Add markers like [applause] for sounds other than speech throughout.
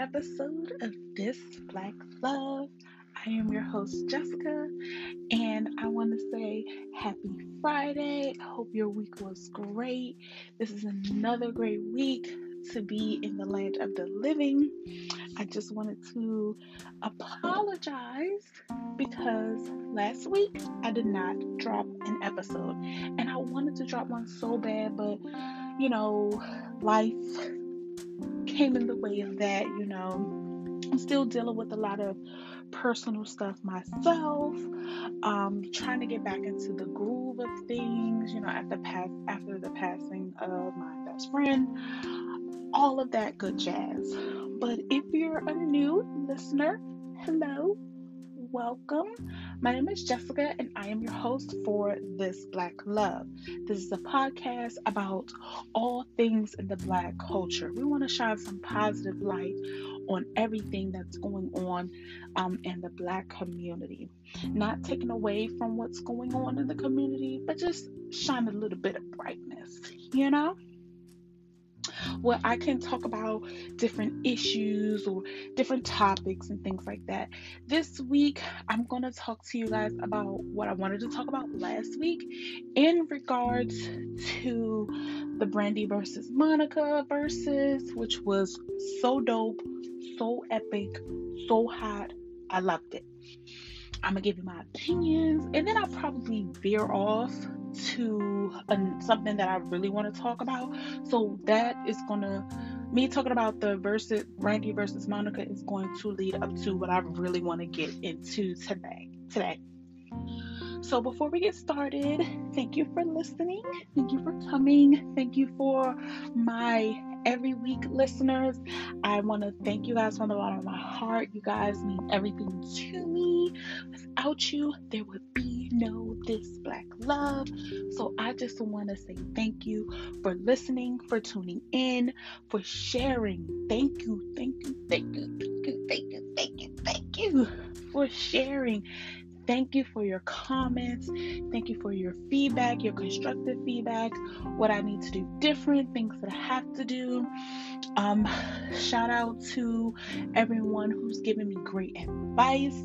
episode of This Black Love. I am your host, Jessica, and I want to say happy Friday. I hope your week was great. This is another great week to be in the land of the living. I just wanted to apologize because last week I did not drop an episode, and I wanted to drop one so bad, but you know, life came in the way of that, you know. I'm still dealing with a lot of personal stuff myself. Um, trying to get back into the groove of things, you know, after pass after the passing of my best friend, all of that good jazz. But if you're a new listener, hello, welcome. My name is Jessica, and I am your host for This Black Love. This is a podcast about all things in the Black culture. We want to shine some positive light on everything that's going on um, in the Black community. Not taking away from what's going on in the community, but just shine a little bit of brightness, you know? Where I can talk about different issues or different topics and things like that. This week, I'm going to talk to you guys about what I wanted to talk about last week in regards to the Brandy versus Monica Verzuz, which was so dope, so epic, so hot. I loved it. I'm gonna give you my opinions, and then I'll probably veer off to something that I really want to talk about. So that is gonna me talking about the Verzuz Brandy versus Monica is going to lead up to what I really want to get into today. Today. So before we get started, thank you for listening. Thank you for coming. Thank you for my every week listeners. I want to thank you guys from the bottom of my heart. You guys mean everything to me. Without you, there would be no this black love. So I just want to say thank you for listening, for tuning in, for sharing. Thank you, thank you, thank you, thank you, thank you, thank you, thank you for sharing Thank you for your comments. Thank you for your feedback, your constructive feedback, what I need to do different, things that I have to do. Um, shout out to everyone who's given me great advice.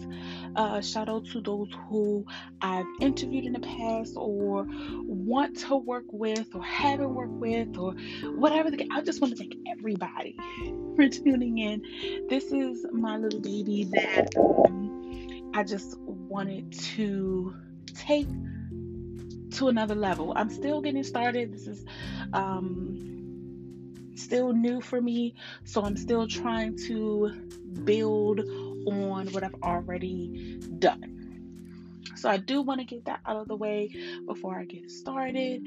Uh, shout out to those who I've interviewed in the past or want to work with or haven't worked with or whatever. The, I just want to thank everybody [laughs] for tuning in. This is my little baby that um, I just wanted to take to another level. I'm still getting started. This is um, still new for me, so I'm still trying to build on what I've already done. So I do want to get that out of the way before I get started.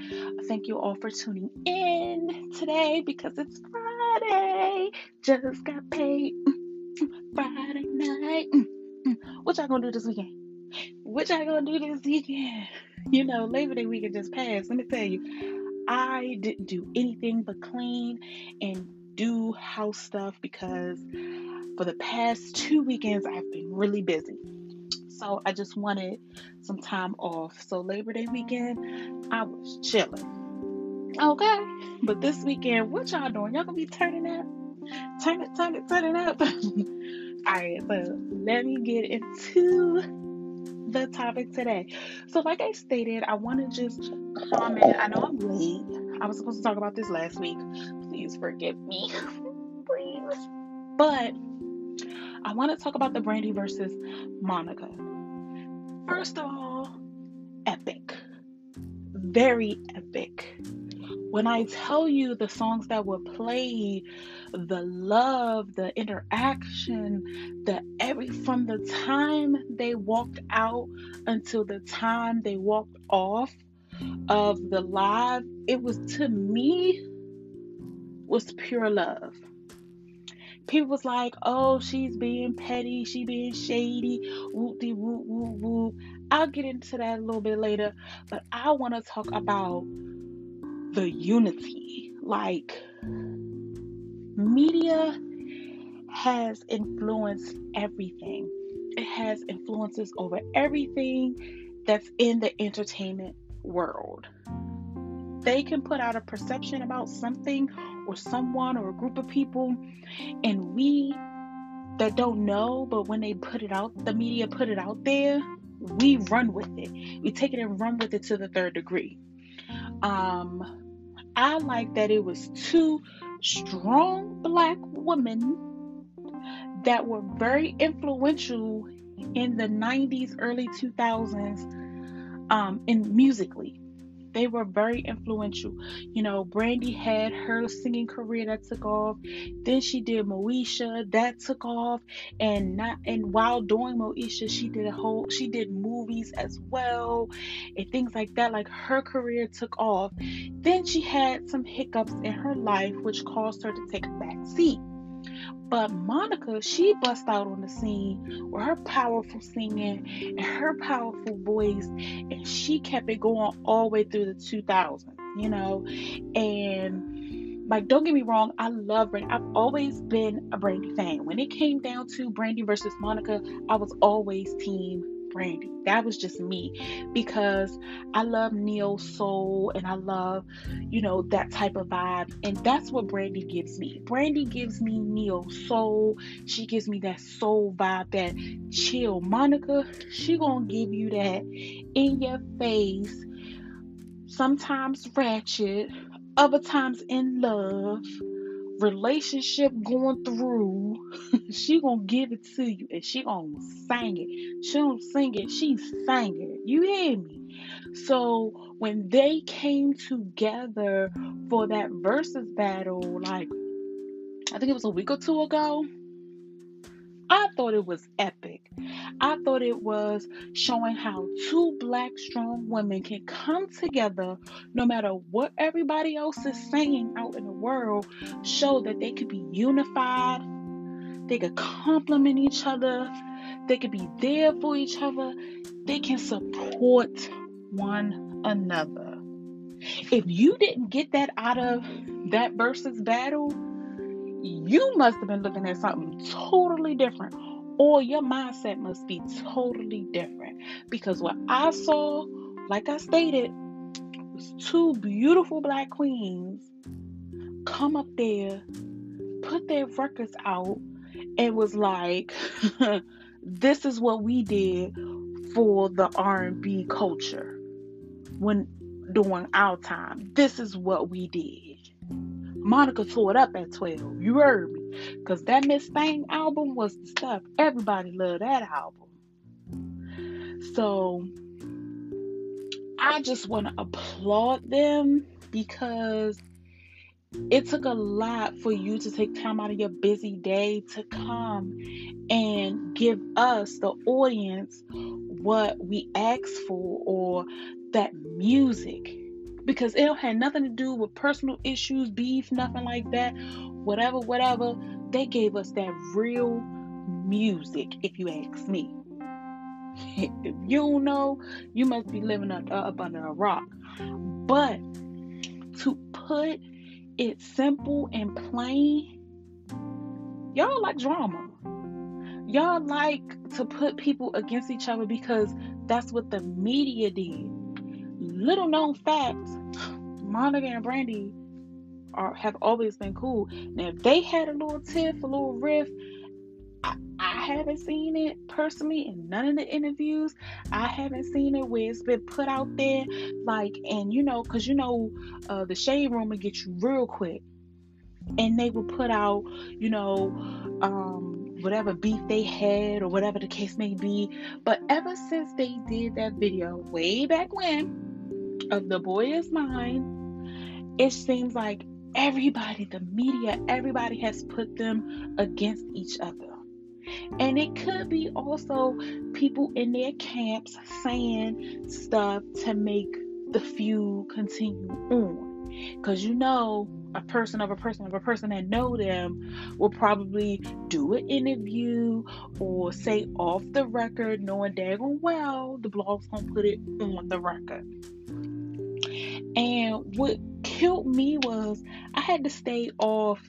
Thank you all for tuning in today because it's Friday. Just got paid [laughs] Friday night. What y'all gonna do this weekend? What y'all gonna do this weekend? You know, Labor Day weekend just passed. Let me tell you, I didn't do anything but clean and do house stuff because for the past two weekends I've been really busy. So I just wanted some time off. So Labor Day weekend, I was chilling. Okay. But this weekend, what y'all doing? Y'all gonna be turning up? Turn it, turn it, turn it up. [laughs] Alright, so let me get into the topic today. So, like I stated, I want to just comment. I know I'm late. I was supposed to talk about this last week. Please forgive me. [laughs] Please. But I want to talk about the Brandy versus Monica. First of all, epic. Very epic. When I tell you the songs that were played, the love, the interaction, the every from the time they walked out until the time they walked off of the live, it was to me was pure love. People was like, oh, she's being petty, she being shady, whoop de whoop whoop whoop. I'll get into that a little bit later, but I want to talk about the unity. Like, media has influenced everything, it has influences over everything that's in the entertainment world. They can put out a perception about something or someone or a group of people, and we that don't know, but when they put it out, the media put it out there, we run with it. We take it and run with it to the third degree. Um, I like that it was two strong black women that were very influential in the 90s, early 2000s, um, in musically. They were very influential. You know, Brandy had her singing career that took off. Then she did Moesha, that took off. And not and while doing Moesha, she did a whole she did movies as well and things like that. Like her career took off. Then she had some hiccups in her life which caused her to take a back seat. But Monica, she bust out on the scene with her powerful singing and her powerful voice, and she kept it going all the way through the 2000s, you know. And like, don't get me wrong, I love Brandy. I've always been a Brandy fan. When it came down to Brandy versus Monica, I was always team Brandy. That was just me because I love neo soul and I love, you know, that type of vibe. And that's what Brandy gives me. Brandy gives me neo soul. She gives me that soul vibe, that chill. Monica, she gonna give you that in your face, sometimes ratchet, other times in love relationship going through, [laughs] she gonna give it to you and she gonna sing it. She don't sing it, she sang it. You hear me? So when they came together for that Verzuz battle, like I think it was a week or two ago, I thought it was epic. I thought it was showing how two black strong women can come together no matter what everybody else is saying out in the world, show that they could be unified, they could complement each other, they could be there for each other, they can support one another. If you didn't get that out of that Verzuz battle, you must have been looking at something totally different or your mindset must be totally different because what I saw, like I stated, was two beautiful black queens come up there, put their records out, and was like, [laughs] "This is what we did for the R&B culture when during our time. This is what we did." Monica tore it up at 12. You heard me. Because that Miss Thang album was the stuff. Everybody loved that album. So I just want to applaud them because it took a lot for you to take time out of your busy day to come and give us, the audience, what we asked for or that music because it had nothing to do with personal issues, beef, nothing like that. Whatever, whatever. They gave us that real music, if you ask me. [laughs] if you don't know, you must be living up, up under a rock. But to put it simple and plain, y'all like drama. Y'all like to put people against each other because that's what the media did little known fact, Monica and Brandy are have always been cool. Now, if they had a little tiff, a little riff, I, I haven't seen it personally in none of the interviews. I haven't seen it where it's been put out there, like, and you know, because you know, uh, the shade room will get you real quick, and they will put out, you know, um, whatever beef they had or whatever the case may be. But ever since they did that video way back when, of the boy is mine, it seems like everybody, the media, everybody has put them against each other. And it could be also people in their camps saying stuff to make the feud continue on. Because you know, a person of a person of a person that know them will probably do an interview or say off the record, knowing daggone well the blog's gonna put it on the record. And what killed me was I had to stay off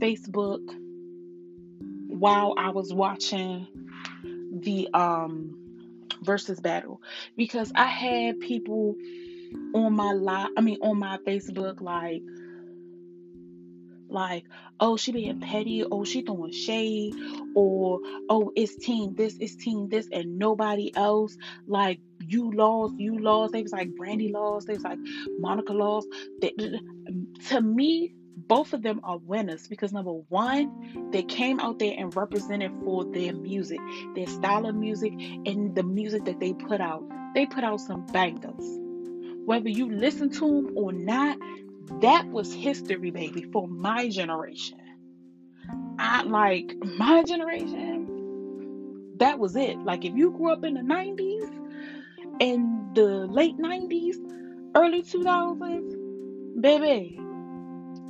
Facebook while I was watching the um Verzuz battle because I had people on my live I mean on my Facebook like like, oh, she being petty, oh, she throwing shade, or oh, it's team this, it's team this, and nobody else. Like you lost, you lost. They was like Brandy lost. They was like Monica lost. They, to me, both of them are winners because number one, they came out there and represented for their music, their style of music, and the music that they put out. They put out some bangers. Whether you listen to them or not, that was history, baby, for my generation. I like my generation. That was it. Like if you grew up in the 90s and the late 90s, early 2000s, baby,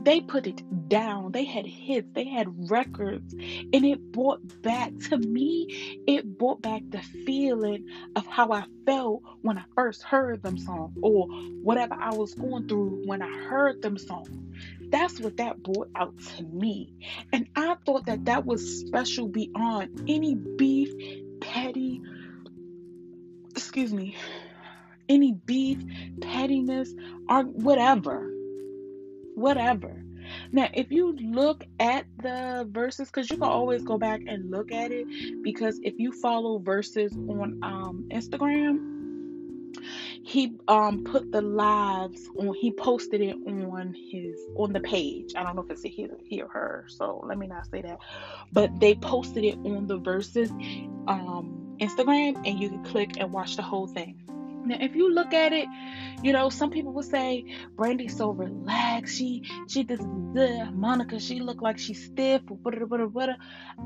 they put it down. They had hits, they had records, and it brought back to me, it brought back the feeling of how I felt when I first heard them songs or whatever I was going through when I heard them songs. That's what that brought out to me. And I thought that that was special beyond any beef, petty, excuse me, any beef, pettiness, or whatever whatever. Now, if you look at the Verzuz, because you can always go back and look at it, because if you follow Verzuz on um, Instagram, he um put the lives on he posted it on his on the page. I don't know if it's he, he or her so let me not say that. But they posted it on the Verzuz um instagram and you can click and watch the whole thing now, if you look at it, you know, some people would say Brandy's so relaxed. She she does the Monica, she looked like she's stiff.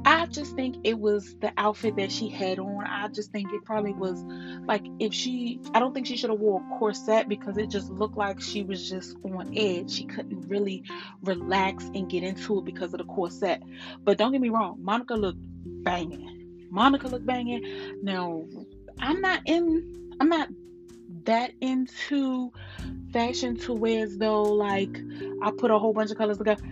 I just think it was the outfit that she had on. I just think it probably was like if she I don't think she should have wore a corset because it just looked like she was just on edge. She couldn't really relax and get into it because of the corset. But don't get me wrong, Monica looked banging. Monica looked banging. Now, I'm not in I'm not that into fashion to where as though like I put a whole bunch of colors together.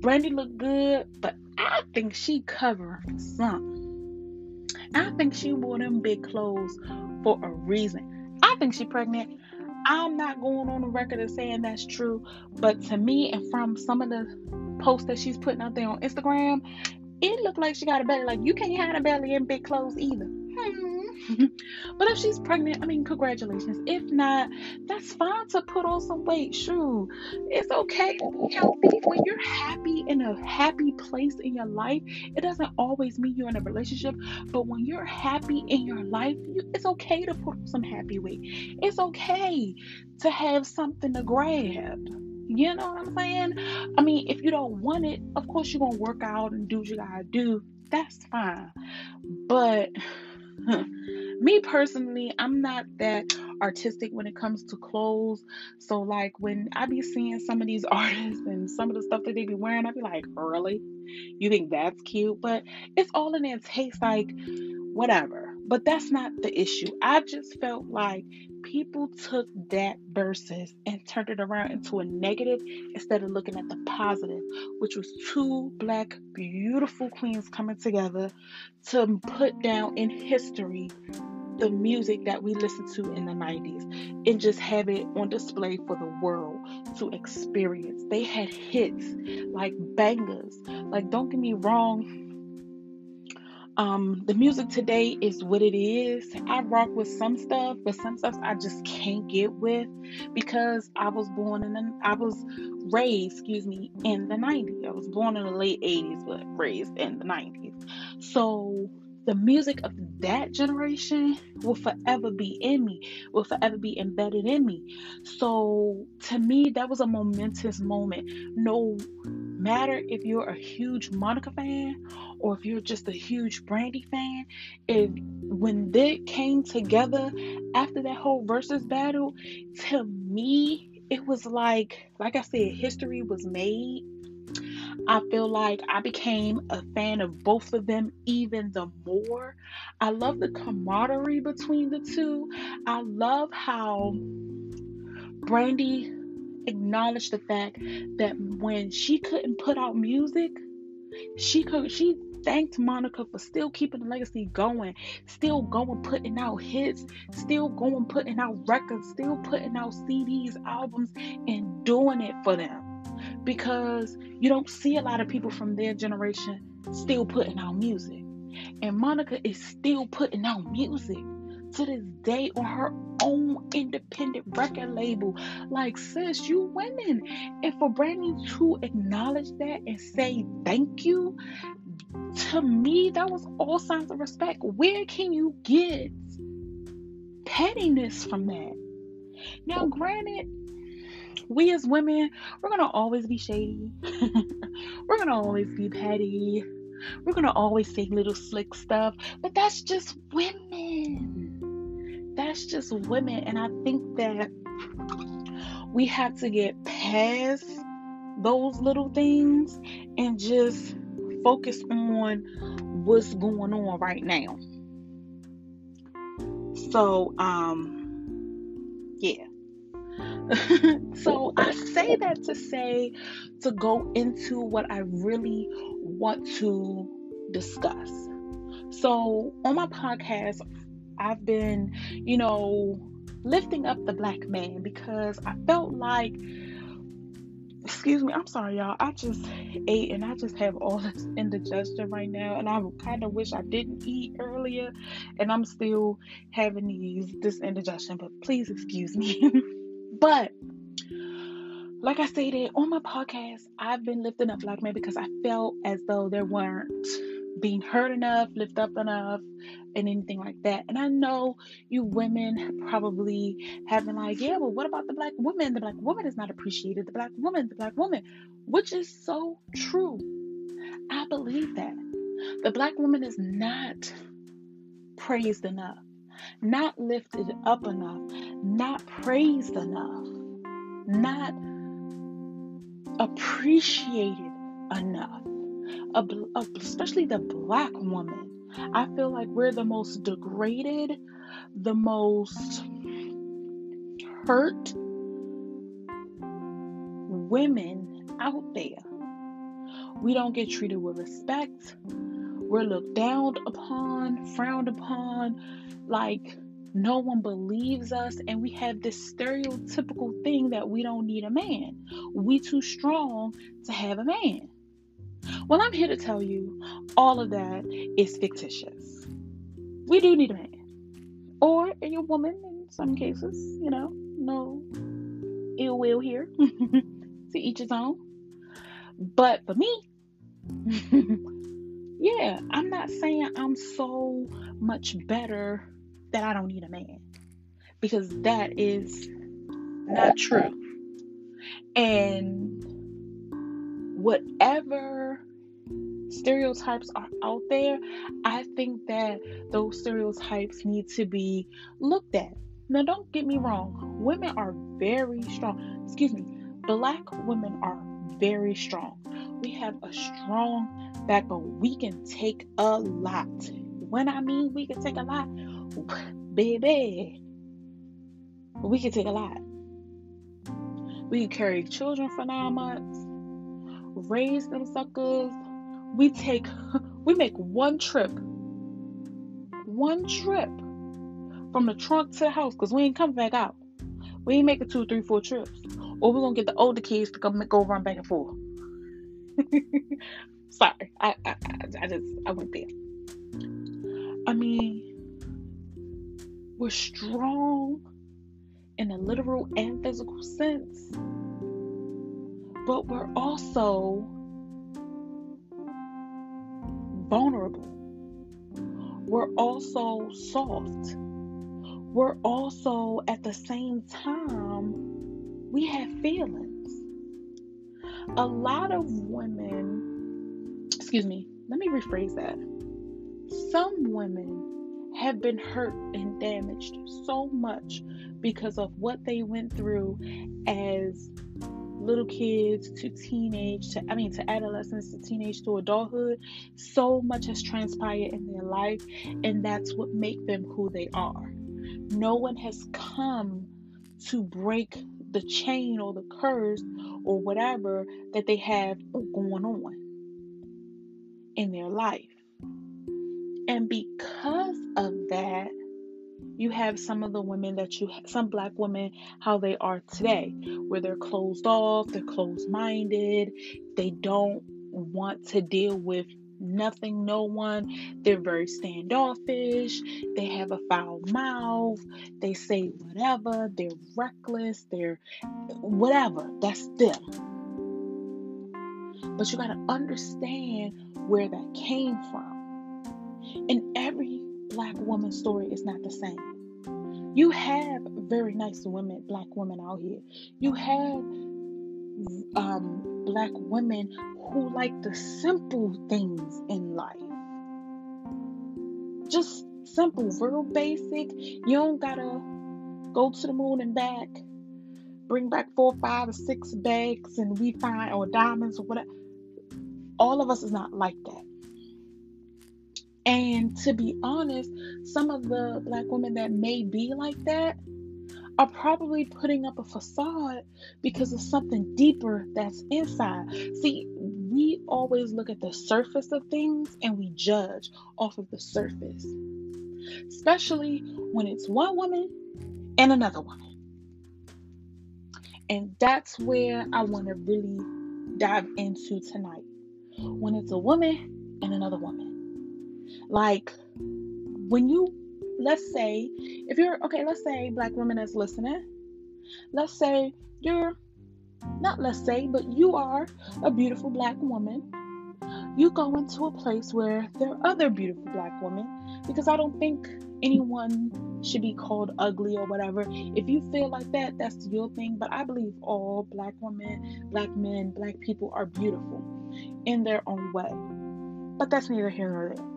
Brandy looked good, but I think she for something. I think she wore them big clothes for a reason. I think she pregnant. I'm not going on the record of saying that's true, but to me and from some of the posts that she's putting out there on Instagram, it looked like she got a belly. Like you can't hide a belly in big clothes either. Hmm. [laughs] but if she's pregnant, I mean, congratulations. If not, that's fine to put on some weight. Sure, it's okay to be healthy. When you're happy in a happy place in your life, it doesn't always mean you're in a relationship. But when you're happy in your life, you, it's okay to put on some happy weight. It's okay to have something to grab. You know what I'm saying? I mean, if you don't want it, of course you're gonna work out and do what you gotta do. That's fine. But me personally, I'm not that artistic when it comes to clothes. So like when I be seeing some of these [laughs] artists and some of the stuff that they be wearing, I be like, really? You think that's cute? But it's all in their taste, like whatever. But that's not the issue. I just felt like people took that Verzuz and turned it around into a negative instead of looking at the positive, which was two black, beautiful queens coming together to put down in history the music that we listened to in the 90s and just have it on display for the world to experience. They had hits like bangers. Like, don't get me wrong, um, the music today is what it is. I rock with some stuff, but some stuff I just can't get with because I was born in the, I was raised, excuse me, in the 90s. I was born in the late 80s, but raised in the 90s. So the music of that generation will forever be in me, will forever be embedded in me. So to me, that was a momentous moment. No matter if you're a huge Monica fan or if you're just a huge Brandy fan, if when they came together after that whole Verzuz battle, to me, it was like, like I said, history was made I feel like I became a fan of both of them even the more. I love the camaraderie between the two. I love how Brandy acknowledged the fact that when she couldn't put out music, she could she thanked Monica for still keeping the legacy going, still going putting out hits, still going putting out records, still putting out CDs, albums, and doing it for them because you don't see a lot of people from their generation still putting out music. And Monica is still putting out music to this day on her own independent record label. Like, sis, you winning. And for Brandy to acknowledge that and say thank you, to me, that was all signs of respect. Where can you get pettiness from that? Now, granted, we as women, we're gonna always be shady. [laughs] we're gonna always be petty. We're gonna always say little slick stuff, but that's just women. That's just women, and I think that we have to get past those little things and just focus on what's going on right now. So, um, yeah. [laughs] so I say that to say to go into what I really want to discuss. So on my podcast, I've been, you know, lifting up the black man because I felt like excuse me, I'm sorry, y'all. I just ate and I just have all [laughs] this indigestion right now, and I kind of wish I didn't eat earlier, and I'm still having these this indigestion. But please excuse me. [laughs] but like I stated on my podcast, I've been lifting up black men because I felt as though there weren't being heard enough, lift up enough, and anything like that. And I know you women probably have been like, yeah, well, what about the black woman? The black woman is not appreciated. The black woman, the black woman, which is so true. I believe that. The black woman is not praised enough, not lifted up enough, not praised enough, not appreciated enough especially the black woman. I feel like we're the most degraded, the most hurt women out there. We don't get treated with respect. We're looked down upon, frowned upon, like no one believes us, and we have this stereotypical thing that we don't need a man. We too strong to have a man. Well, I'm here to tell you all of that is fictitious. We do need a man. Or a woman in some cases, you know, no ill will here. [laughs] to each his own. But for me, [laughs] yeah, I'm not saying I'm so much better that I don't need a man. Because that is not true. And whatever stereotypes are out there, I think that those stereotypes need to be looked at. Now, don't get me wrong, women are very strong. Excuse me, black women are very strong. We have a strong backbone. We can take a lot. When I mean we can take a lot, [laughs] baby, we can take a lot. We can carry children for nine months, raise them suckers, we take [laughs] we make one trip. One trip from the trunk to the house because we ain't coming back out. We ain't making two three four trips. Or we're gonna get the older kids to come go run back and forth. [laughs] Sorry I, I i just i went there. I mean we're strong in a literal and physical sense but we're also vulnerable. We're also soft. We're also, at the same time, we have feelings. A lot of women, excuse me, let me rephrase that. Some women have been hurt and damaged so much because of what they went through as little kids to teenage to I mean to adolescence to teenage to adulthood, so much has transpired in their life and that's what make them who they are. No one has come to break the chain or the curse or whatever that they have going on in their life. And because of that, you have some of the women that you some black women how they are today where they're closed off they're closed minded they don't want to deal with nothing no one they're very standoffish they have a foul mouth they say whatever they're reckless they're whatever that's them. But you got to understand where that came from. And every black woman's story is not the same. You have very nice women, black women out here. You have um, black women who like the simple things in life. Just simple, real basic. You don't gotta go to the moon and back. Bring back four, five, or six bags, and we find or diamonds or whatever. All of us is not like that. And to be honest, some of the black women that may be like that are probably putting up a facade because of something deeper that's inside. See, we always look at the surface of things and we judge off of the surface, especially when it's one woman and another woman. And that's where I want to really dive into tonight. When it's a woman and another woman. Like when you let's say if you're okay, let's say black women is listening. Let's say you're not let's say, but you are a beautiful black woman. You go into a place where there are other beautiful black women because I don't think anyone should be called ugly or whatever. If you feel like that, that's your thing. But I believe all black women, black men, black people are beautiful in their own way. But that's neither here nor there.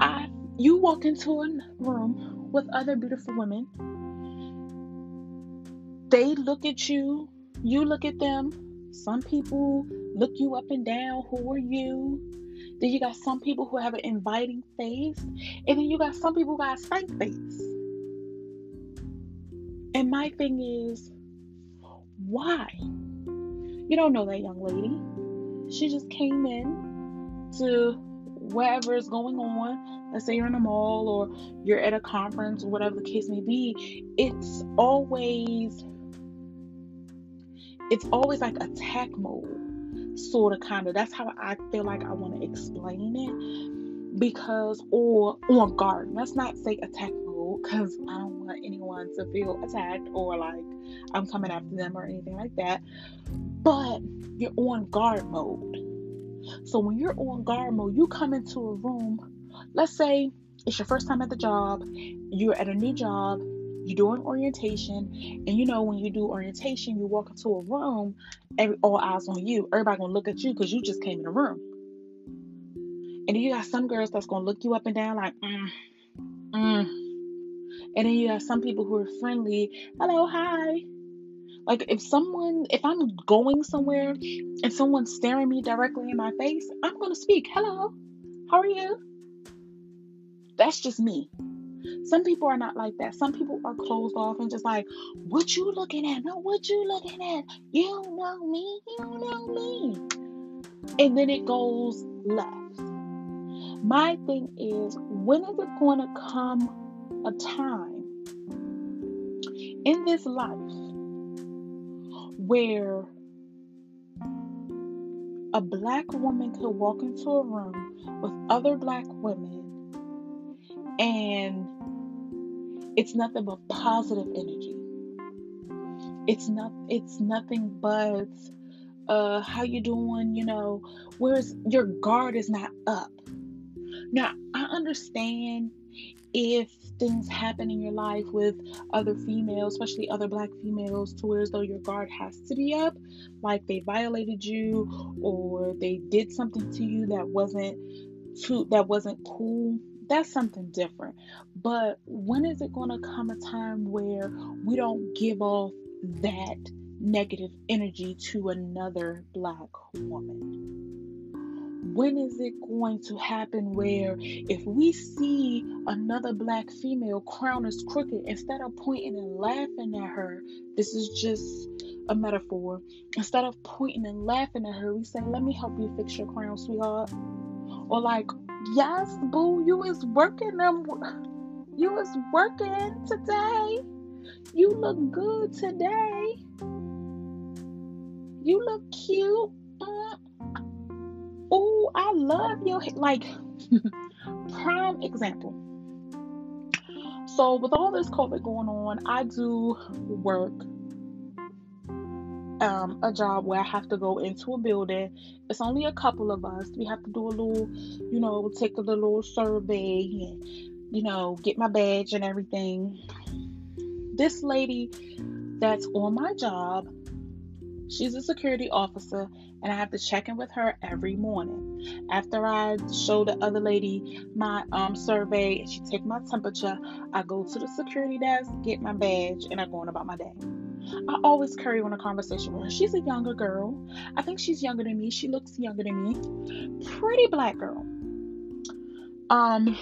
I you walk into a room with other beautiful women. They look at you, you look at them. Some people look you up and down. Who are you? Then you got some people who have an inviting face, and then you got some people who got a stank face. And my thing is, why? You don't know that young lady. She just came in to whatever is going on, let's say you're in a mall or you're at a conference or whatever the case may be, it's always it's always like attack mode, sort of kind of. That's how I feel like I want to explain it. Because or on guard. Let's not say attack mode because I don't want anyone to feel attacked or like I'm coming after them or anything like that. But you're on guard mode so when you're on guard mode, you come into a room, let's say it's your first time at the job, you're at a new job, you're doing orientation, and you know when you do orientation, you walk into a room, every all eyes on you. Everybody gonna look at you because you just came in the room. And then you got some girls that's gonna look you up and down like, mm, mm. And then you have some people who are friendly. Hello, hi. Like if someone, if I'm going somewhere and someone's staring me directly in my face, I'm gonna speak. Hello, how are you? That's just me. Some people are not like that. Some people are closed off and just like, what you looking at? No, what you looking at? You don't know me. You don't know me. And then it goes left. My thing is, when is it going to come a time in this life where a black woman could walk into a room with other black women and it's nothing but positive energy. It's not it's nothing but uh how you doing you know whereas your guard is not up. Now i understand if things happen in your life with other females, especially other black females, to where as though your guard has to be up, like they violated you or they did something to you that wasn't too that wasn't cool, that's something different. But when is it to come a time where we don't give off that negative energy to another black woman? When is it going to happen where if we see another black female crown is crooked instead of pointing and laughing at her this is just a metaphor instead of pointing and laughing at her we say let me help you fix your crown sweetheart or like yes boo you is working them You is working today. You look good today. You look cute. Oh, I love your. Like, [laughs] prime example. So, with all this COVID going on, I do work um, a job where I have to go into a building. It's only a couple of us. We have to do a little, you know, take a little survey and, you know, get my badge and everything. This lady that's on my job, she's a security officer, and I have to check in with her every morning. After I show the other lady my um, survey and she take my temperature, I go to the security desk, get my badge, and I go on about my day. I always carry on a conversation with her. She's a younger girl. I think she's younger than me. She looks younger than me. Pretty black girl. Um,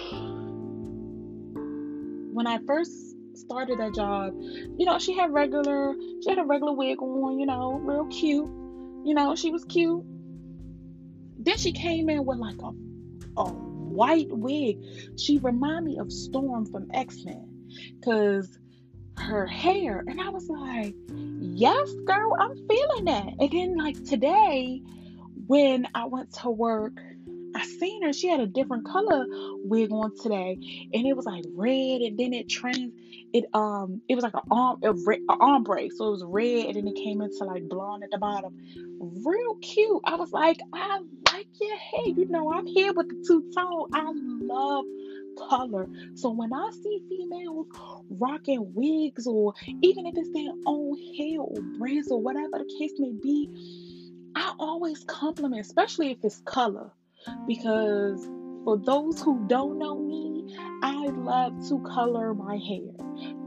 when I first started that job, you know, she had regular, she had a regular wig on, you know, real cute. You know, she was cute. Then she came in with like a, a white wig. She reminded me of Storm from X Men. Cause her hair. And I was like, yes, girl, I'm feeling that. And then, like today, when I went to work, I seen her. She had a different color wig on today, and it was like red, and then it trans. It um, it was like an arm, a, red, a ombre, so it was red, and then it came into like blonde at the bottom. Real cute. I was like, I like your hair. You know, I'm here with the two tone. I love color. So when I see females rocking wigs, or even if it's their own hair or braids or whatever the case may be, I always compliment, especially if it's color, because for those who don't know me, I love to color my hair.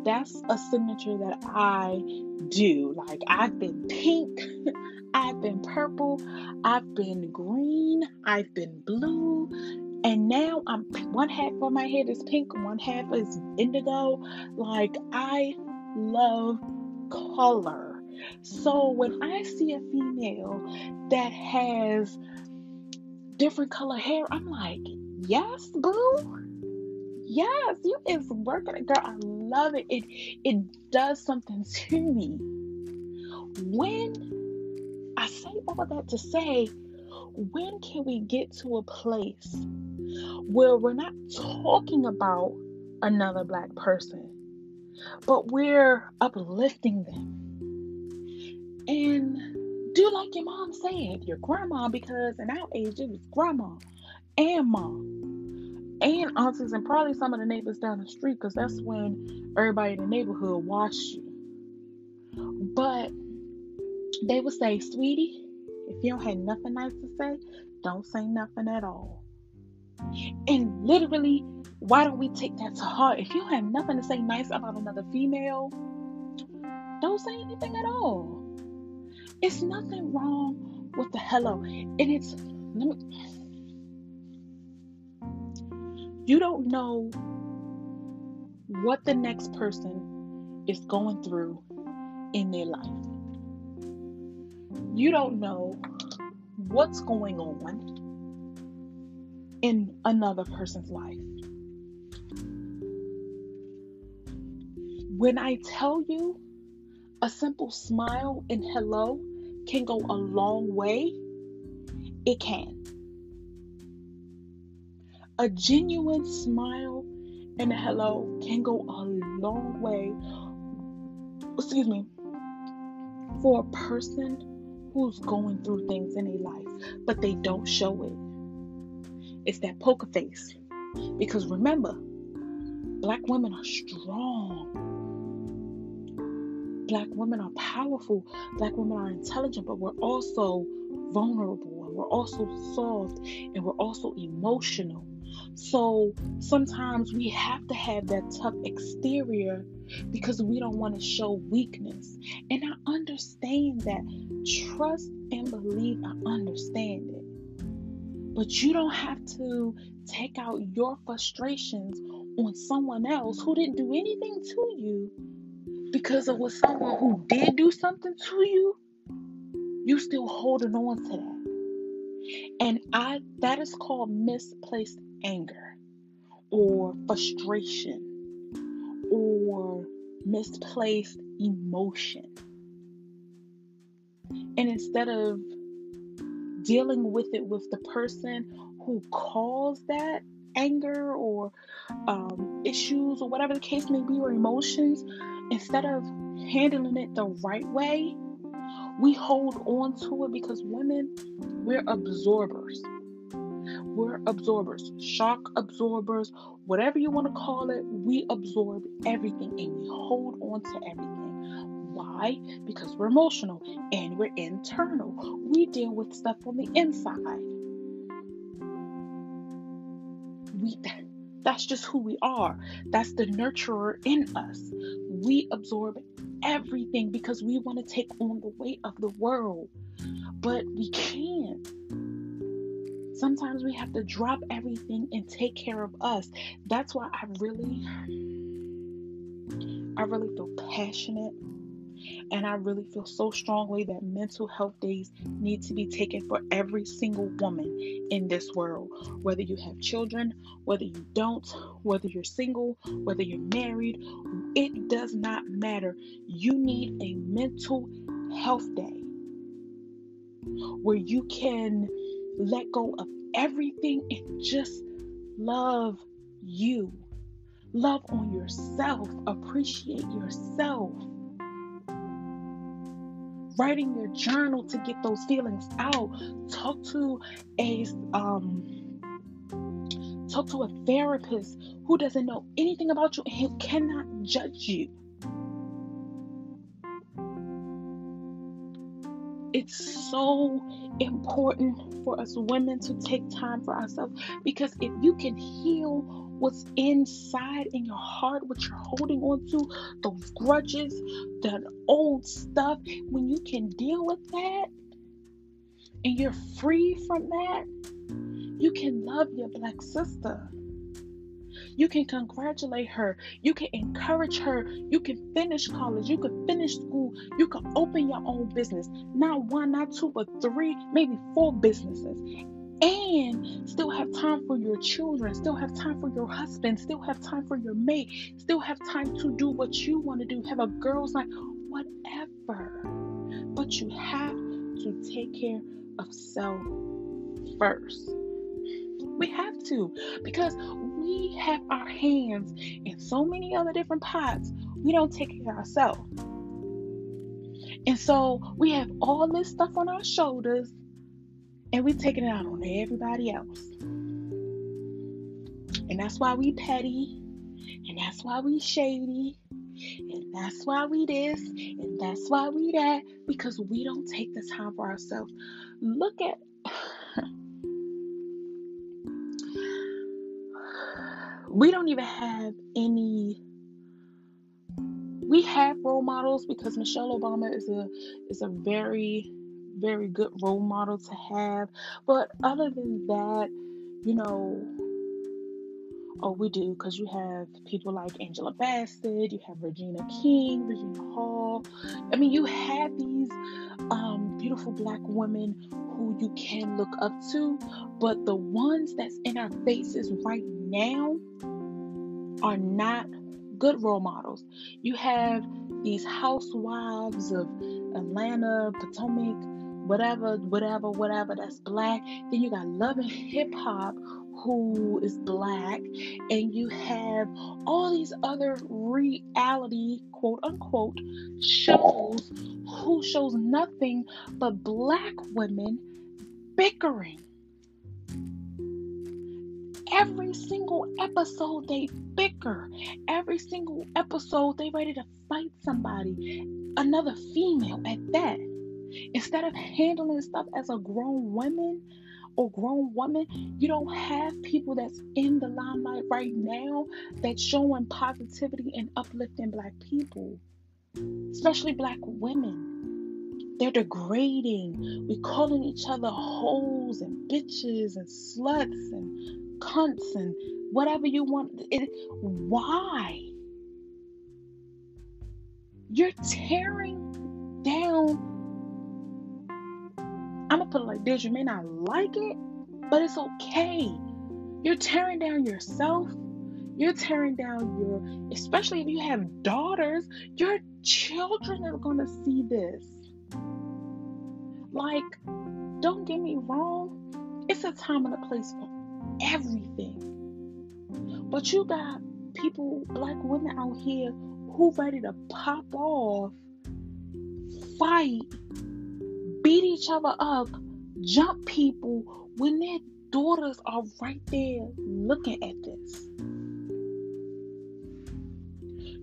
That's a signature that I do. Like I've been pink, [laughs] I've been purple, I've been green, I've been blue, and now I'm one half of my head is pink, one half is indigo. Like I love color. So when I see a female that has different color hair, I'm like, yes, boo. Yes, you is working, it, girl. I love it. It it does something to me. When I say all that to say, when can we get to a place where we're not talking about another black person, but we're uplifting them? And do like your mom said, your grandma, because in our age it was grandma and mom and aunties and probably some of the neighbors down the street because that's when everybody in the neighborhood watched you. But they would say, sweetie, if you don't have nothing nice to say, don't say nothing at all. And literally, why don't we take that to heart? If you have nothing to say nice about another female, don't say anything at all. It's nothing wrong with the hello. And it's me you don't know what the next person is going through in their life you don't know what's going on in another person's life. When I tell you a simple smile and hello can go a long way, it can. A genuine smile and a hello can go a long way, excuse me, for a person who's going through things in their life, but they don't show it. It's that poker face. Because remember, black women are strong. Black women are powerful. Black women are intelligent, but we're also vulnerable and we're also soft and we're also emotional. So sometimes we have to have that tough exterior because we don't want to show weakness. And I understand that. Trust and believe I understand it. But you don't have to take out your frustrations on someone else who didn't do anything to you because it was someone who did do something to you. You still holding on to that. And I that is called misplaced anger or frustration. Or misplaced emotion. And instead of dealing with it with the person who caused that anger or um, issues or whatever the case may be or emotions, instead of handling it the right way, we hold on to it because women, we're absorbers. We're absorbers, shock absorbers, whatever you want to call it. We absorb everything and we hold on to everything. Why? Because we're emotional and we're internal. We deal with stuff on the inside. We that's just who we are. That's the nurturer in us. We absorb everything because we want to take on the weight of the world, but we can't. Sometimes we have to drop everything and take care of us. That's why I really, I really feel passionate and I really feel so strongly that mental health days need to be taken for every single woman in this world. Whether you have children, whether you don't, whether you're single, whether you're married, it does not matter. You need a mental health day where you can let go of everything and just love you. Love on yourself, appreciate yourself writing your journal to get those feelings out. Talk to a um talk to a therapist who doesn't know anything about you and who cannot judge you. It's so important for us women to take time for ourselves because if you can heal what's inside in your heart, what you're holding on to, those grudges, that old stuff, when you can deal with that and you're free from that, you can love your black sister. You can congratulate her. You can encourage her. You can finish college. You can finish school. You can open your own business. Not one, not two, but three, maybe four businesses and still have time for your children, still have time for your husband, still have time for your mate, still have time to do what you want to do, have a girl's night, whatever. But you have to take care of self first. We have to because we have our hands in so many other different pots. We don't take care of ourselves. And so we have all this stuff on our shoulders and we're taking it out on everybody else. And that's why we petty, and that's why we shady, and that's why we this, and that's why we that, because we don't take the time for ourselves. Look at [sighs] we don't even have any we have role models because Michelle Obama is a is a very very good role model to have. But other than that, you know, oh, we do because you have people like Angela Bassett, you have Regina King, Regina Hall. I mean, you have these um, beautiful black women who you can look up to, but the ones that's in our faces right now are not good role models. You have these housewives of Atlanta, Potomac, whatever, whatever, whatever that's black. Then you got Love and Hip Hop, who is black, and you have all these other reality, quote unquote, shows who shows nothing but black women bickering. Every single episode they bicker. Every single episode they ready to fight somebody, another female at that. Instead of handling stuff as a grown woman or grown woman, you don't have people that's in the limelight right now that's showing positivity and uplifting black people, especially black women. They're degrading. We're calling each other hoes and bitches and sluts and cunts and whatever you want. It, why? You're tearing down I'm gonna put it like this you may not like it, but it's okay. You're tearing down yourself, You're tearing down your, especially if you have daughters, your children are to see this. Like, don't get me wrong, it's a time and a place for everything. But you got people, black women out here who ready to pop off, fight, beat each other up, jump people when their daughters are right there looking at this.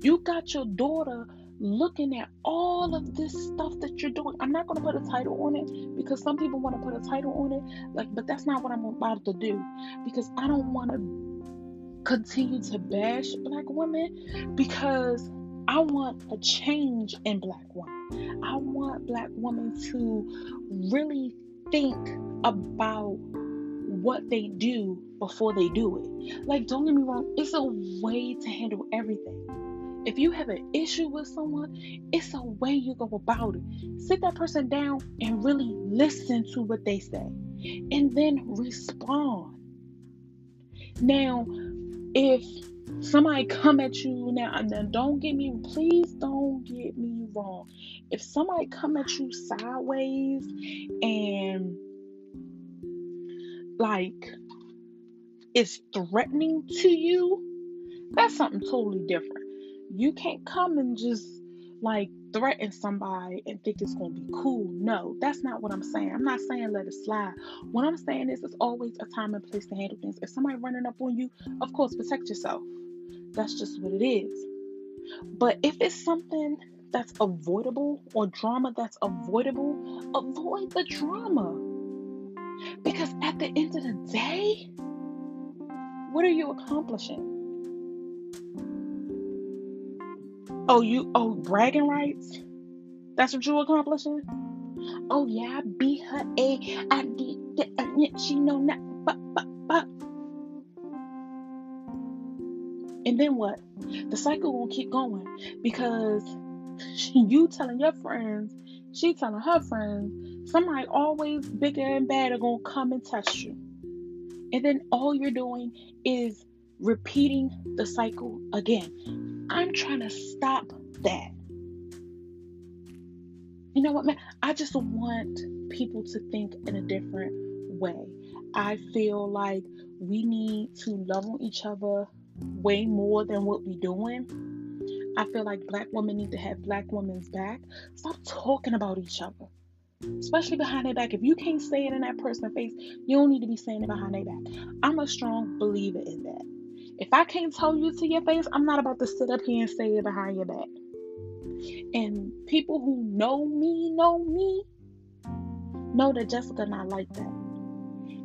You got your daughter looking at all of this stuff that you're doing. I'm not going to put a title on it because some people want to put a title on it, like, but that's not what I'm about to do because I don't want to continue to bash black women because I want a change in black women. I want black women to really think about what they do before they do it. Like, don't get me wrong, it's a way to handle everything. If you have an issue with someone, it's a way you go about it. Sit that person down and really listen to what they say and then respond. Now, if somebody come at you now and then don't get me please don't get me wrong. If somebody come at you sideways and like is threatening to you that's something totally different. You can't come and just like threaten somebody and think it's going to be cool. No, that's not what I'm saying. I'm not saying let it slide. What I'm saying is it's always a time and place to handle things. If somebody running up on you, of course, protect yourself. That's just what it is. But if it's something that's avoidable or drama that's avoidable, avoid the drama. Because at the end of the day, what are you accomplishing? Oh, you oh bragging rights? That's what you accomplishing? Oh yeah, I her a I did that uh, she know not but but but and then what? The cycle won't keep going because [laughs] you telling your friends, she telling her friends, somebody always bigger and better gonna come and test you. And then all you're doing is repeating the cycle again. I'm trying to stop that. You know what, man? I just want people to think in a different way. I feel like we need to love on each other way more than what we're doing. I feel like black women need to have black women's back. Stop talking about each other, especially behind their back. If you can't say it in that person's face, you don't need to be saying it behind their back. I'm a strong believer in that. If I can't tell you to your face, I'm not about to sit up here and say it behind your back. And people who know me know me know that Jessica not like that.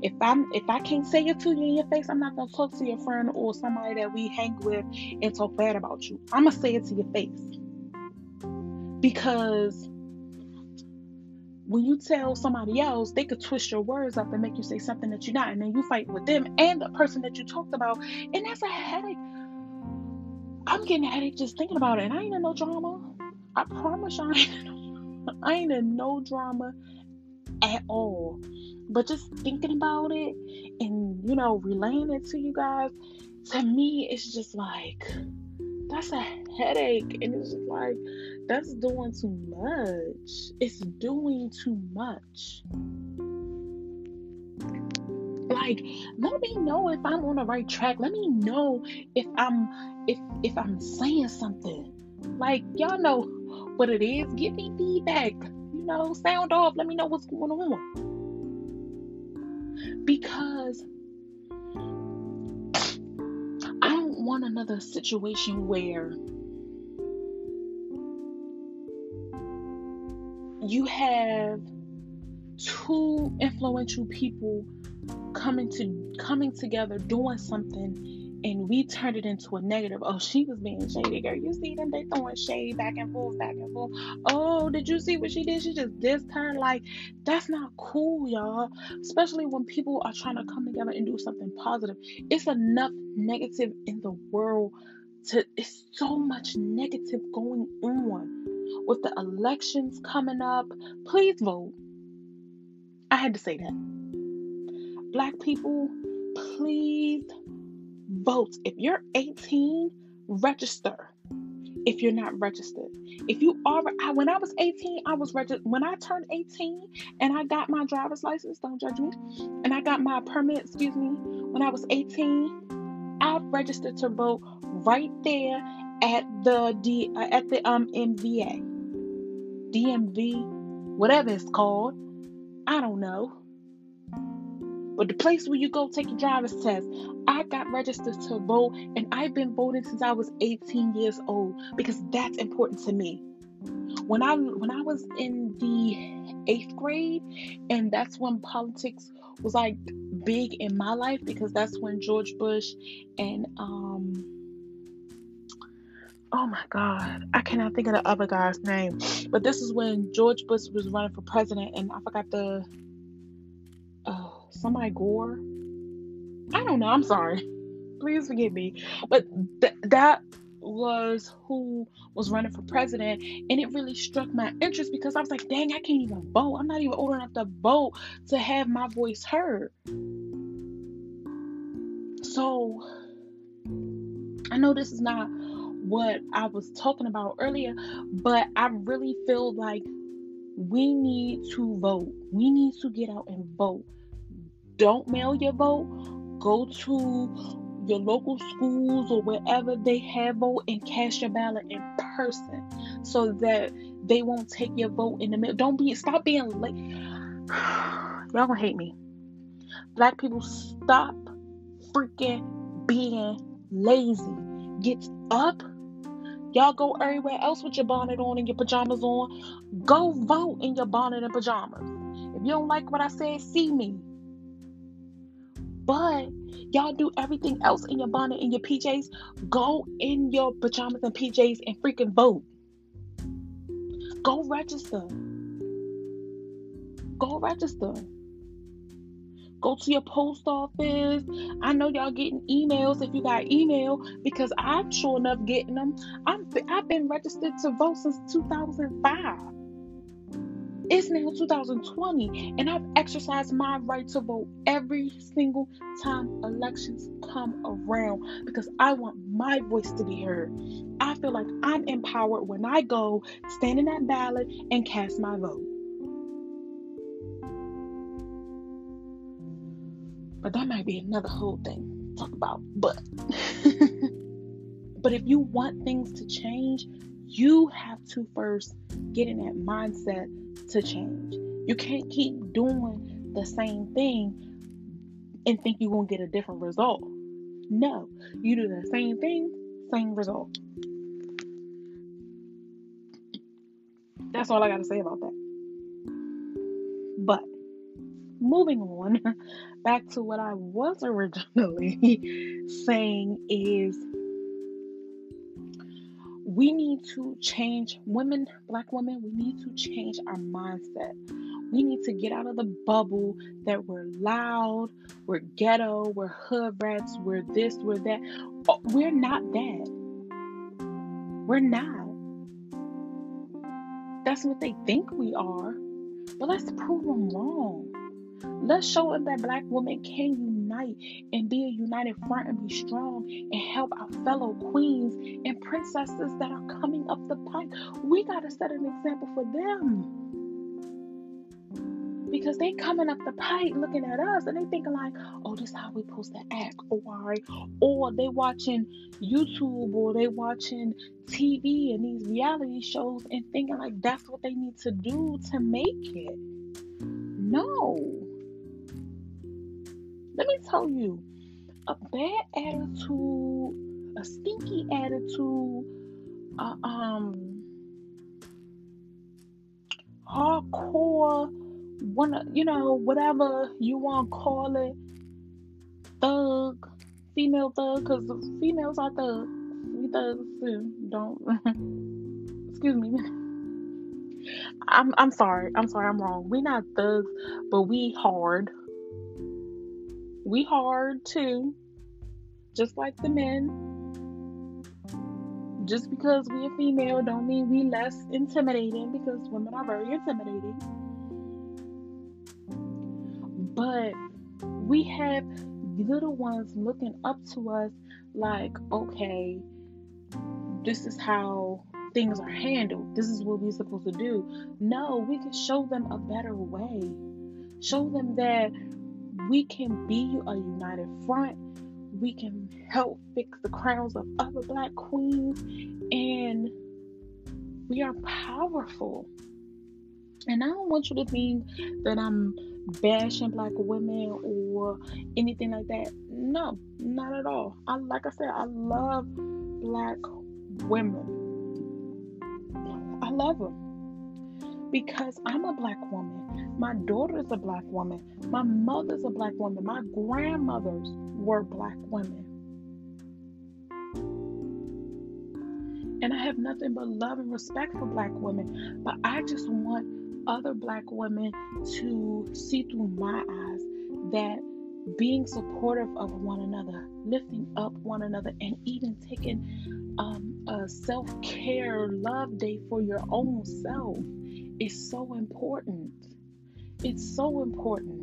If I'm if I can't say it to you in your face, I'm not gonna talk to your friend or somebody that we hang with and talk bad about you. I'm gonna say it to your face. Because when you tell somebody else, they could twist your words up and make you say something that you're not, and then you fight with them and the person that you talked about, and that's a headache. I'm getting a headache just thinking about it, and I ain't in no drama. I promise [laughs] I ain't, I ain't in no drama at all. But just thinking about it and you know relaying it to you guys, to me, it's just like that's a headache, and it's just like that's doing too much. It's doing too much. Like, let me know if I'm on the right track. Let me know if I'm if if I'm saying something. Like, y'all know what it is. Give me feedback. You know, sound off. Let me know what's going on. Because Don't another situation where you have two influential people coming to coming together doing something and we turned it into a negative. Oh, she was being shady, girl. You see them? They throwing shade back and forth, back and forth. Oh, did you see what she did? She just dissed her. Like, that's not cool, y'all. Especially when people are trying to come together and do something positive. It's enough negative in the world to. It's so much negative going on with the elections coming up, please vote. I had to say that. Black people, please vote. If you're 18, register. If you're not registered, if you are, I, when I was 18, I was registered. When I turned 18 and I got my driver's license, don't judge me, and I got my permit, excuse me, when I was 18, I registered to vote right there at the D uh, at the um MVA, DMV, whatever it's called. I don't know. But the place where you go take your driver's test, I got registered to vote and I've been voting since I was 18 years old because that's important to me. When I when I was in the 8th grade and that's when politics was like big in my life because that's when George Bush and um oh my god, I cannot think of the other guy's name. But this is when George Bush was running for president and I forgot the uh somebody Gore. I don't know. I'm sorry. Please forgive me. But th- that was who was running for president, and it really struck my interest because I was like, dang, I can't even vote. I'm not even old enough to vote to have my voice heard. So I know this is not what I was talking about earlier, but I really feel like we need to vote. We need to get out and vote don't mail your vote, go to your local schools or wherever they have vote and cast your ballot in person so that they won't take your vote in the middle. Don't be stop being late. [sighs] Y'all gonna hate me. Black people stop freaking being lazy. Get up. Y'all go everywhere else with your bonnet on and your pajamas on. Go vote in your bonnet and pajamas. If you don't like what I said, see me. But y'all do everything else in your bonnet and your PJs. Go in your pajamas and PJs and freaking vote. Go register. Go register. Go to your post office. I know y'all getting emails if you got email because I'm sure enough getting them. I'm I've been registered to vote since 2005. It's now 2020, and I've exercised my right to vote every single time elections come around because I want my voice to be heard. I feel like I'm empowered when I go stand in that ballot and cast my vote. But that might be another whole thing to talk about. But [laughs] but if you want things to change, you have to first get in that mindset to change. You can't keep doing the same thing and think you're going to get a different result. No, you do the same thing, same result. That's all I got to say about that. But moving on, [laughs] back to what I was originally [laughs] saying is we need to change women, black women, we need to change our mindset. We need to get out of the bubble that we're loud, we're ghetto, we're hood rats, we're this, we're that. Oh, we're not that. We're not. That's what they think we are. But let's prove them wrong. Let's show them that black women can unite and be a united front and be strong and help our fellow queens and princesses that are coming up the pipe. We got to set an example for them. Because they coming up the pipe looking at us and they thinking like, oh, this is how we supposed to act. Or, or they watching YouTube or they watching TV and these reality shows and thinking like that's what they need to do to make it. No let me tell you, a bad attitude, a stinky attitude, uh, um, hardcore, wanna, you know, whatever you want to call it, thug, female thug, because females are thugs. We thugs too. Don't, [laughs] excuse me. I'm I'm sorry. I'm sorry. I'm wrong. We not thugs, but we hard we hard too, just like the men. Just because we are female don't mean we less intimidating because women are very intimidating. But we have little ones looking up to us like, okay, this is how things are handled. This is what we're supposed to do. No, we can show them a better way. Show them that we can be a united front. We can help fix the crowns of other black queens. And we are powerful. And I don't want you to think that I'm bashing black women or anything like that. No, not at all. I like I said, I love black women. I love them because I'm a black woman. My daughter's a black woman. My mother's a black woman. My grandmothers were black women. And I have nothing but love and respect for black women. But I just want other black women to see through my eyes that being supportive of one another, lifting up one another, and even taking um, a self care love day for your own self is so important. It's so important.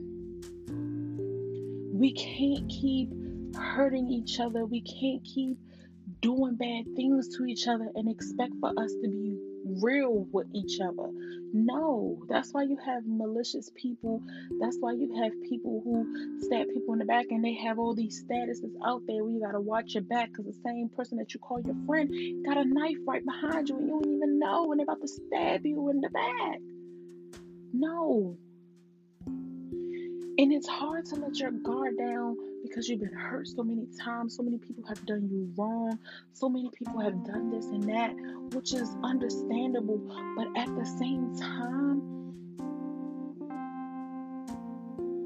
We can't keep hurting each other. We can't keep doing bad things to each other and expect for us to be real with each other. No, that's why you have malicious people. That's why you have people who stab people in the back and they have all these statuses out there where you got to watch your back because the same person that you call your friend got a knife right behind you and you don't even know and they're about to stab you in the back. No. And it's hard to let your guard down because you've been hurt so many times. So many people have done you wrong. So many people have done this and that, which is understandable. But at the same time,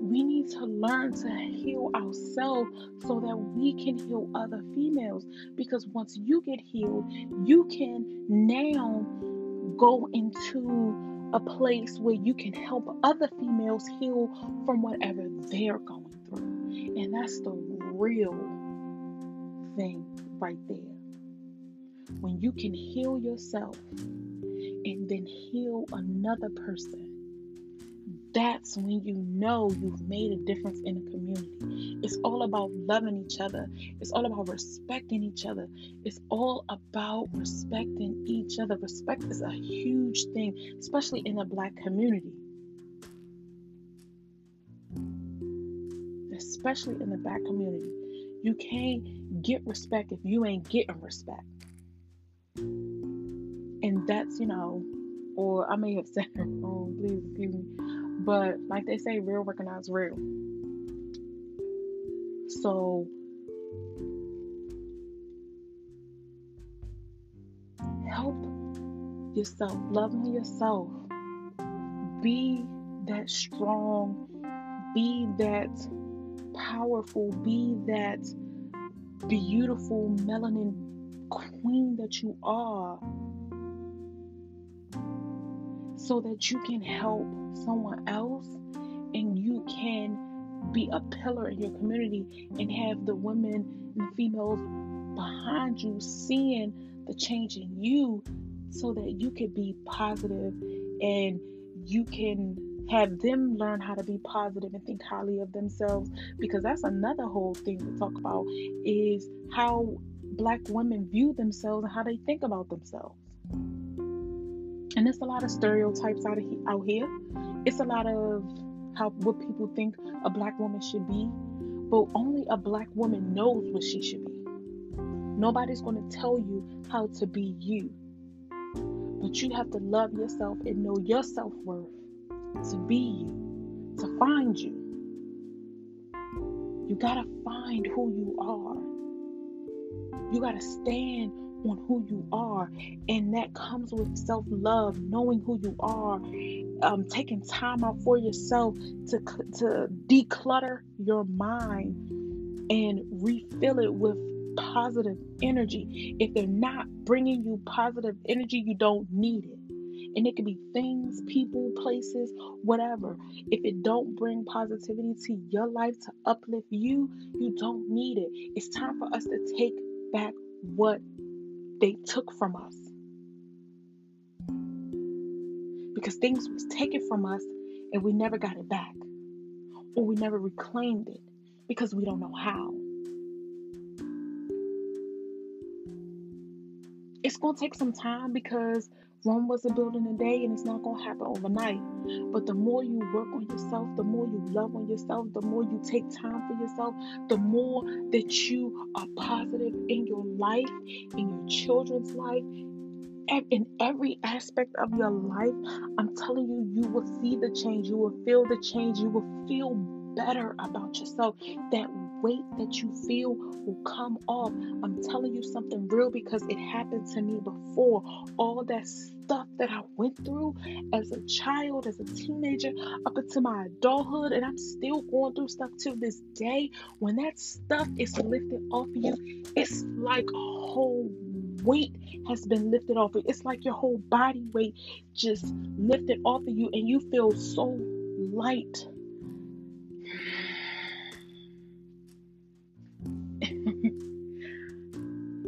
we need to learn to heal ourselves so that we can heal other females. Because once you get healed, you can now go into a place where you can help other females heal from whatever they're going. And that's the real thing right there. When you can heal yourself and then heal another person, that's when you know you've made a difference in a community. It's all about loving each other. It's all about respecting each other. It's all about respecting each other. Respect is a huge thing, especially in a black community. Especially in the black community. You can't get respect if you ain't getting respect. And that's, you know, or I may have [laughs] said it wrong, please excuse me. But like they say, real recognize real. So help yourself, love yourself. Be that strong, be that powerful, be that beautiful melanin queen that you are so that you can help someone else and you can be a pillar in your community and have the women and females behind you seeing the change in you so that you can be positive and you can have them learn how to be positive and think highly of themselves because that's another whole thing to talk about is how black women view themselves and how they think about themselves. And there's a lot of stereotypes out, of, out here. It's a lot of how what people think a black woman should be but only a black woman knows what she should be. Nobody's going to tell you how to be you. But you have to love yourself and know your self-worth to be you, to find you. You got to find who you are. You got to stand on who you are. And that comes with self love, knowing who you are, um, taking time out for yourself to, to declutter your mind and refill it with positive energy. If they're not bringing you positive energy, you don't need it and it could be things people places whatever. If it don't bring positivity to your life to uplift you you don't need it. It's time for us to take back what they took from us. Because things was taken from us and we never got it back. Or we never reclaimed it because we don't know how. It's going to take some time because Rome wasn't built in a day and it's not going to happen overnight. But the more you work on yourself, the more you love on yourself, the more you take time for yourself, the more that you are positive in your life, in your children's life, in every aspect of your life, I'm telling you, you will see the change. You will feel the change. You will feel better about yourself. That weight that you feel will come off. I'm telling you something real because it happened to me before. All that stuff that I went through as a child, as a teenager, up into my adulthood, and I'm still going through stuff to this day. When that stuff is lifted off of you, it's like a whole weight has been lifted off. Of you. It's like your whole body weight just lifted off of you, and you feel so light.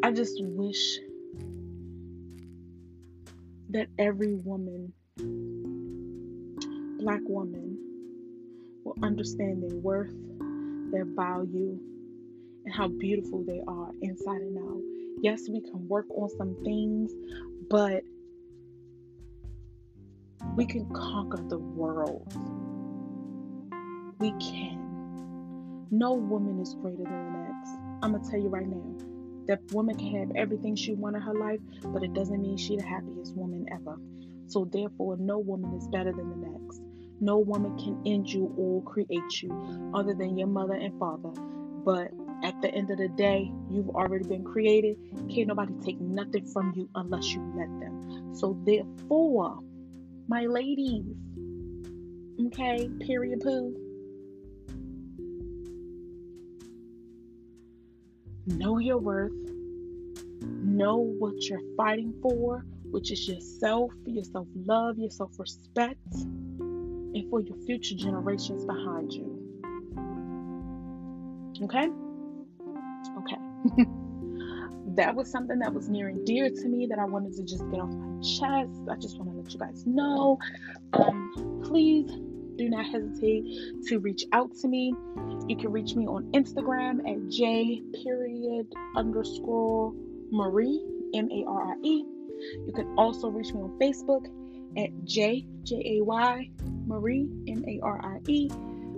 I just wish that every woman, black woman, will understand their worth, their value, and how beautiful they are inside and out. Yes, we can work on some things, but we can conquer the world. We can. No woman is greater than the next. I'm going to tell you right now. That woman can have everything she wants in her life, but it doesn't mean she's the happiest woman ever. So, therefore, no woman is better than the next. No woman can end you or create you other than your mother and father. But at the end of the day, you've already been created. Can't nobody take nothing from you unless you let them. So, therefore, my ladies, okay, period poo. Know your worth. Know what you're fighting for, which is yourself, your self love, your self respect, and for your future generations behind you. Okay? Okay. [laughs] that was something that was near and dear to me that I wanted to just get off my chest. I just want to let you guys know. Um, please do not hesitate to reach out to me. You can reach me on Instagram at J period underscore Marie, M A R I E. You can also reach me on Facebook at J J A Y Marie, M A R I E.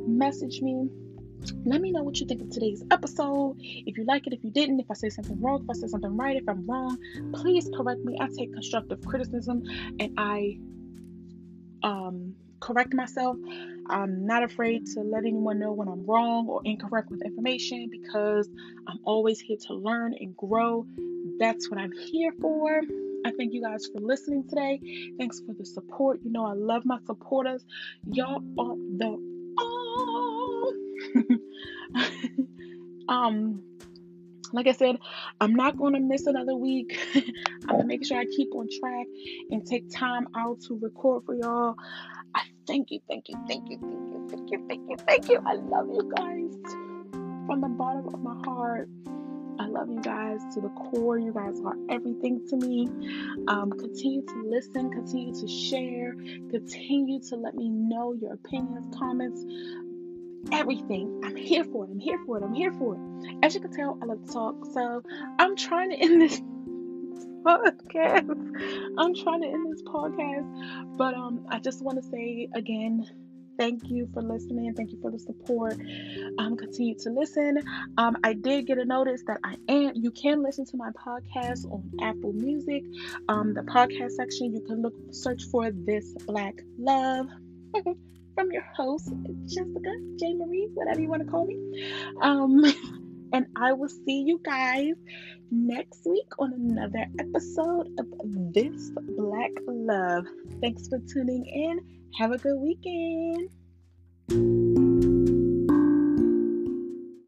Message me. Let me know what you think of today's episode. If you like it, if you didn't, if I say something wrong, if I say something right, if I'm wrong, please correct me. I take constructive criticism and I um correct myself. I'm not afraid to let anyone know when I'm wrong or incorrect with information because I'm always here to learn and grow. That's what I'm here for. I thank you guys for listening today. Thanks for the support. You know, I love my supporters. Y'all are the oh. [laughs] um like I said, I'm not going to miss another week. [laughs] I'm going to make sure I keep on track and take time out to record for y'all. Thank you, thank you, thank you, thank you, thank you, thank you, thank you. I love you guys from the bottom of my heart. I love you guys to the core. You guys are everything to me. Um, continue to listen, continue to share, continue to let me know your opinions, comments, everything. I'm here for it. I'm here for it. I'm here for it. As you can tell, I love to talk. So I'm trying to end this [laughs] podcast. I'm trying to end this podcast. But um I just want to say again, thank you for listening. Thank you for the support. Um, continue to listen. Um, I did get a notice that I am. You can listen to my podcast on Apple Music. Um, the podcast section you can look search for this Black Love. [laughs] from your host, Jessica J. Marie, whatever you want to call me. Um, [laughs] and I will see you guys next week on another episode of This Black Love. Thanks for tuning in. Have a good weekend.